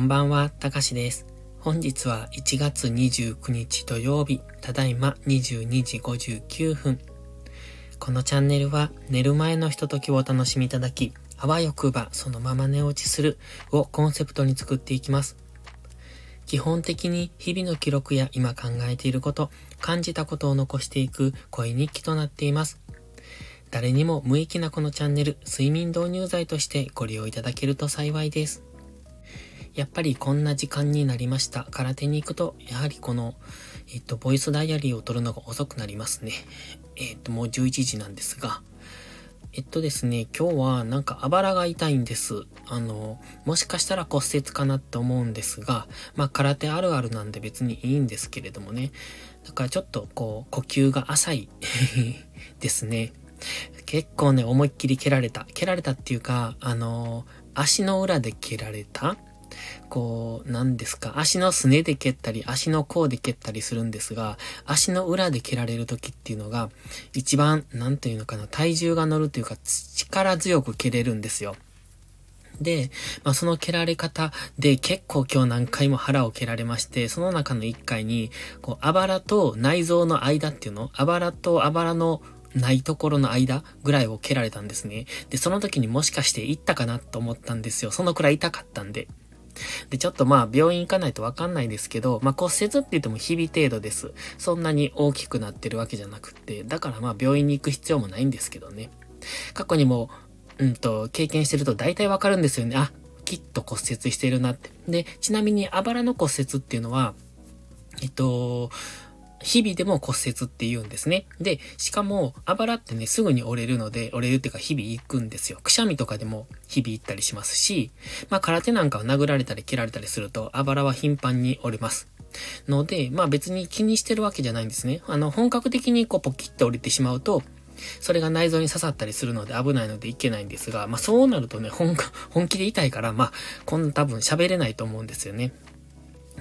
んばんは、たかしです。本日は1月29日土曜日、ただいま22時59分。このチャンネルは寝る前のひとときをお楽しみいただき、あわよくばそのまま寝落ちするをコンセプトに作っていきます。基本的に日々の記録や今考えていること、感じたことを残していく声日記となっています。誰にも無益なこのチャンネル、睡眠導入剤としてご利用いただけると幸いです。やっぱりこんな時間になりました。空手に行くと、やはりこの、えっと、ボイスダイアリーを取るのが遅くなりますね。えっと、もう11時なんですが、えっとですね、今日はなんかあばらが痛いんです。あの、もしかしたら骨折かなって思うんですが、まあ空手あるあるなんで別にいいんですけれどもね。だからちょっとこう、呼吸が浅い ですね。結構ね、思いっきり蹴られた。蹴られたっていうか、あの、足の裏で蹴られたこう、何ですか、足のすねで蹴ったり、足の甲で蹴ったりするんですが、足の裏で蹴られる時っていうのが、一番、なんていうのかな、体重が乗るというか、力強く蹴れるんですよ。で、まあ、その蹴られ方で結構今日何回も腹を蹴られまして、その中の一回に、こう、あばらと内臓の間っていうのあばらとあばらのないところの間ぐらいを蹴られたんですね。で、その時にもしかして行ったかなと思ったんですよ。そのくらい痛かったんで。で、ちょっとまあ病院行かないとわかんないですけど、まあ骨折って言っても日々程度です。そんなに大きくなってるわけじゃなくて、だからまあ病院に行く必要もないんですけどね。過去にも、うんと、経験してると大体わかるんですよね。あ、きっと骨折してるなって。で、ちなみにあばらの骨折っていうのは、えっと、日々でも骨折って言うんですね。で、しかも、あばらってね、すぐに折れるので、折れるっていうか日々行くんですよ。くしゃみとかでも日々行ったりしますし、まあ、空手なんかは殴られたり切られたりすると、あばらは頻繁に折れます。ので、まあ別に気にしてるわけじゃないんですね。あの、本格的にこうポキッと折れてしまうと、それが内臓に刺さったりするので危ないのでいけないんですが、まあそうなるとね、本、本気で痛いから、まあ、こんな多分喋れないと思うんですよね。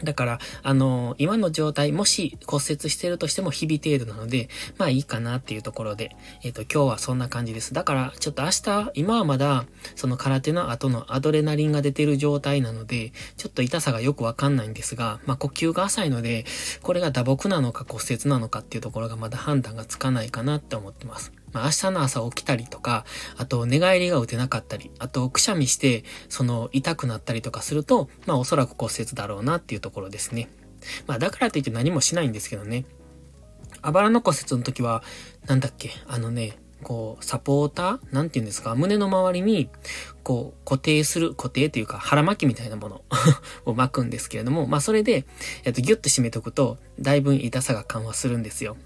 だから、あの、今の状態、もし骨折してるとしても日々程度なので、まあいいかなっていうところで、えっ、ー、と、今日はそんな感じです。だから、ちょっと明日、今はまだ、その空手の後のアドレナリンが出てる状態なので、ちょっと痛さがよくわかんないんですが、まあ呼吸が浅いので、これが打撲なのか骨折なのかっていうところがまだ判断がつかないかなって思ってます。まあ、明日の朝起きたりとか、あと寝返りが打てなかったり、あとくしゃみして、その痛くなったりとかすると、まあおそらく骨折だろうなっていうところですね。まあだからといって何もしないんですけどね。あばらの骨折の時は、なんだっけ、あのね、こう、サポーター？なんて言うんですか？胸の周りに、こう、固定する、固定というか腹巻きみたいなもの を巻くんですけれども、まあそれで、えっと、ギュッと締めとくと、だいぶ痛さが緩和するんですよ。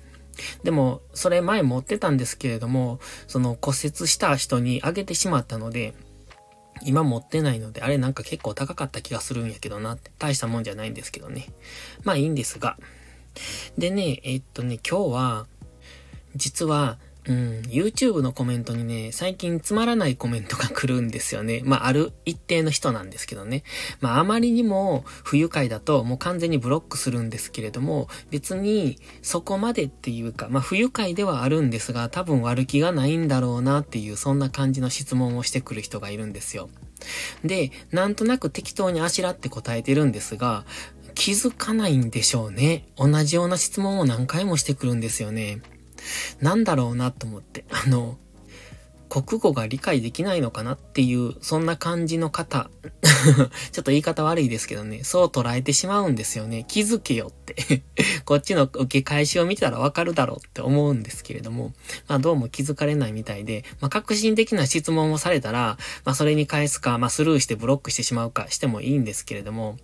でも、それ前持ってたんですけれども、その骨折した人にあげてしまったので、今持ってないので、あれなんか結構高かった気がするんやけどなって。大したもんじゃないんですけどね。まあいいんですが。でね、えっとね、今日は、実は、うん、YouTube のコメントにね、最近つまらないコメントが来るんですよね。まあ、ある一定の人なんですけどね。まあ、あまりにも不愉快だともう完全にブロックするんですけれども、別にそこまでっていうか、まあ、不愉快ではあるんですが、多分悪気がないんだろうなっていう、そんな感じの質問をしてくる人がいるんですよ。で、なんとなく適当にあしらって答えてるんですが、気づかないんでしょうね。同じような質問を何回もしてくるんですよね。なんだろうなと思って、あの、国語が理解できないのかなっていう、そんな感じの方。ちょっと言い方悪いですけどね、そう捉えてしまうんですよね。気づけよって。こっちの受け返しを見たらわかるだろうって思うんですけれども、まあどうも気づかれないみたいで、まあ革新的な質問をされたら、まあそれに返すか、まあスルーしてブロックしてしまうかしてもいいんですけれども、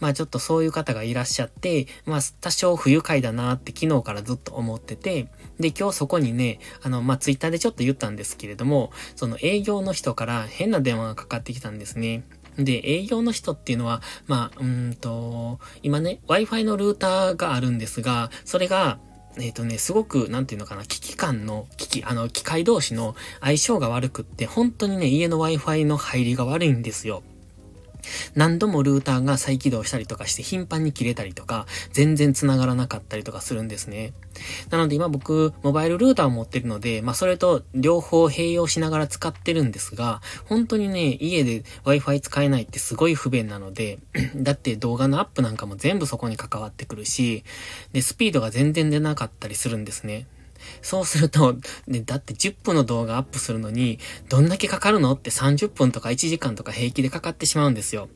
まあちょっとそういう方がいらっしゃって、まあ多少不愉快だなって昨日からずっと思ってて、で今日そこにね、あの、まあツイッターでちょっと言ったんですけれども、その営業の人から変な電話がかかってきたんですね。で、営業の人っていうのは、まあ、うんと、今ね、Wi-Fi のルーターがあるんですが、それが、えっ、ー、とね、すごく、なんていうのかな、機器間の、機器、あの、機械同士の相性が悪くって、本当にね、家の Wi-Fi の入りが悪いんですよ。何度もルーターが再起動したりとかして頻繁に切れたりとか、全然繋がらなかったりとかするんですね。なので今僕、モバイルルーターを持ってるので、まあそれと両方併用しながら使ってるんですが、本当にね、家で Wi-Fi 使えないってすごい不便なので、だって動画のアップなんかも全部そこに関わってくるし、で、スピードが全然出なかったりするんですね。そうすると、ね、だって10分の動画アップするのに、どんだけかかるのって30分とか1時間とか平気でかかってしまうんですよ。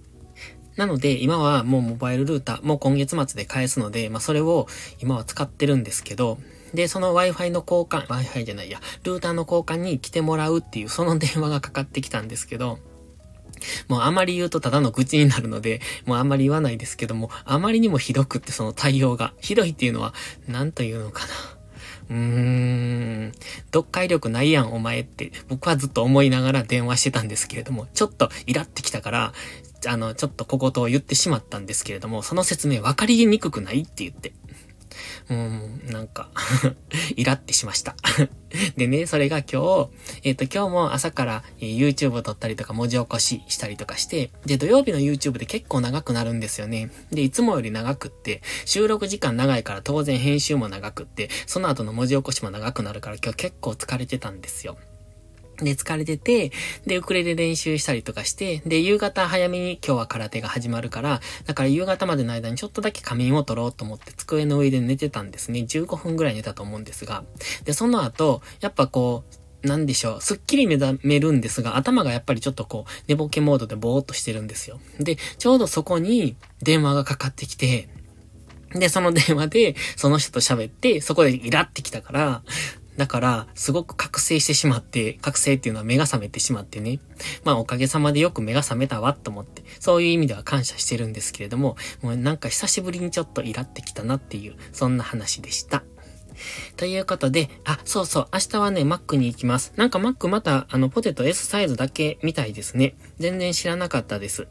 なので、今はもうモバイルルーター、もう今月末で返すので、まあそれを今は使ってるんですけど、で、その Wi-Fi の交換、Wi-Fi じゃないや、ルーターの交換に来てもらうっていう、その電話がかかってきたんですけど、もうあまり言うとただの愚痴になるので、もうあんまり言わないですけども、あまりにもひどくってその対応が。ひどいっていうのは、なんというのかな。うーん、読解力ないやんお前って僕はずっと思いながら電話してたんですけれども、ちょっとイラってきたから、あの、ちょっと小言を言ってしまったんですけれども、その説明分かりにくくないって言って。う、なんか イラってしました でね、それが今日、えっ、ー、と、今日も朝から、えー、YouTube 撮ったりとか文字起こししたりとかして、で、土曜日の YouTube で結構長くなるんですよね。で、いつもより長くって、収録時間長いから当然編集も長くって、その後の文字起こしも長くなるから今日結構疲れてたんですよ。で、疲れてて、で、ウクレレ練習したりとかして、で、夕方早めに今日は空手が始まるから、だから夕方までの間にちょっとだけ仮眠を取ろうと思って机の上で寝てたんですね。15分ぐらい寝たと思うんですが。で、その後、やっぱこう、なんでしょう。すっきり目覚めるんですが、頭がやっぱりちょっとこう、寝ぼけモードでぼーっとしてるんですよ。で、ちょうどそこに電話がかかってきて、で、その電話で、その人と喋って、そこでイラってきたから、だから、すごく覚醒してしまって、覚醒っていうのは目が覚めてしまってね。まあおかげさまでよく目が覚めたわと思って、そういう意味では感謝してるんですけれども、もうなんか久しぶりにちょっとイラってきたなっていう、そんな話でした。ということで、あ、そうそう、明日はね、マックに行きます。なんかマックまた、あの、ポテト S サイズだけみたいですね。全然知らなかったです。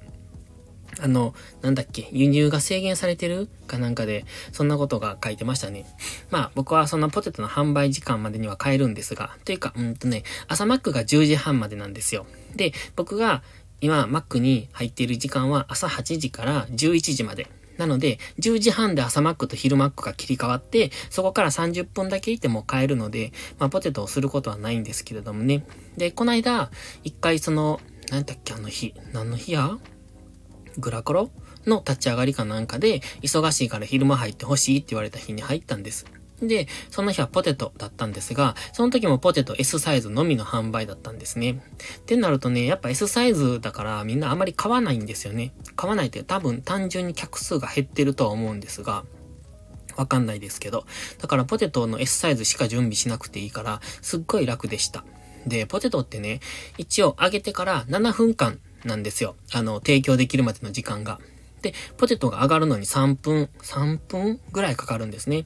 あの、なんだっけ、輸入が制限されてる？かなんかで、そんなことが書いてましたね。まあ、僕はそのポテトの販売時間までには買えるんですが、というか、うんとね、朝マックが10時半までなんですよ。で、僕が今、マックに入っている時間は朝8時から11時まで。なので、10時半で朝マックと昼マックが切り替わって、そこから30分だけいても買えるので、まあ、ポテトをすることはないんですけれどもね。で、この間、一回その、なんだっけ、あの日、何の日や？グラコロの立ち上がりかなんかで、忙しいから昼間入ってほしいって言われた日に入ったんです。で、その日はポテトだったんですが、その時もポテト S サイズのみの販売だったんですね。ってなるとね、やっぱ S サイズだからみんなあまり買わないんですよね。買わないって多分単純に客数が減ってるとは思うんですが、わかんないですけど。だからポテトの S サイズしか準備しなくていいから、すっごい楽でした。で、ポテトってね、一応揚げてから7分間なんですよ。あの、提供できるまでの時間が。で、ポテトが上がるのに3分、3分ぐらいかかるんですね。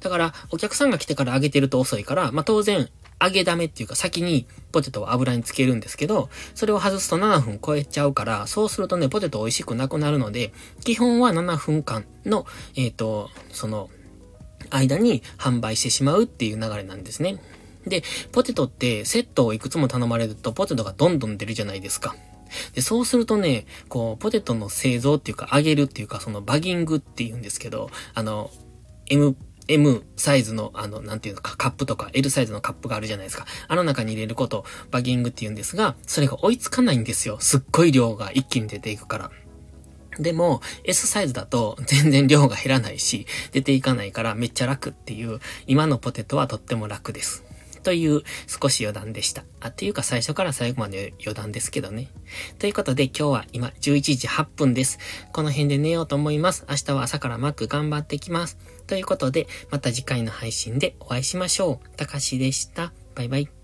だから、お客さんが来てから揚げてると遅いから、まあ、当然、揚げダメっていうか先にポテトを油につけるんですけど、それを外すと7分超えちゃうから、そうするとね、ポテト美味しくなくなるので、基本は7分間の、えっ、ー、と、その、間に販売してしまうっていう流れなんですね。で、ポテトってセットをいくつも頼まれるとポテトがどんどん出るじゃないですか。で、そうするとね、こう、ポテトの製造っていうか、揚げるっていうか、そのバギングって言うんですけど、あの、M、M サイズの、あの、なんていうのか、カップとか L サイズのカップがあるじゃないですか。あの中に入れることバギングって言うんですが、それが追いつかないんですよ。すっごい量が一気に出ていくから。でも、S サイズだと全然量が減らないし、出ていかないからめっちゃ楽っていう、今のポテトはとっても楽です。という少し余談でした。あ、というか最初から最後まで余談ですけどね。ということで今日は今11時8分です。この辺で寝ようと思います。明日は朝からマック頑張ってきます。ということで、また次回の配信でお会いしましょう。たかしでした。バイバイ。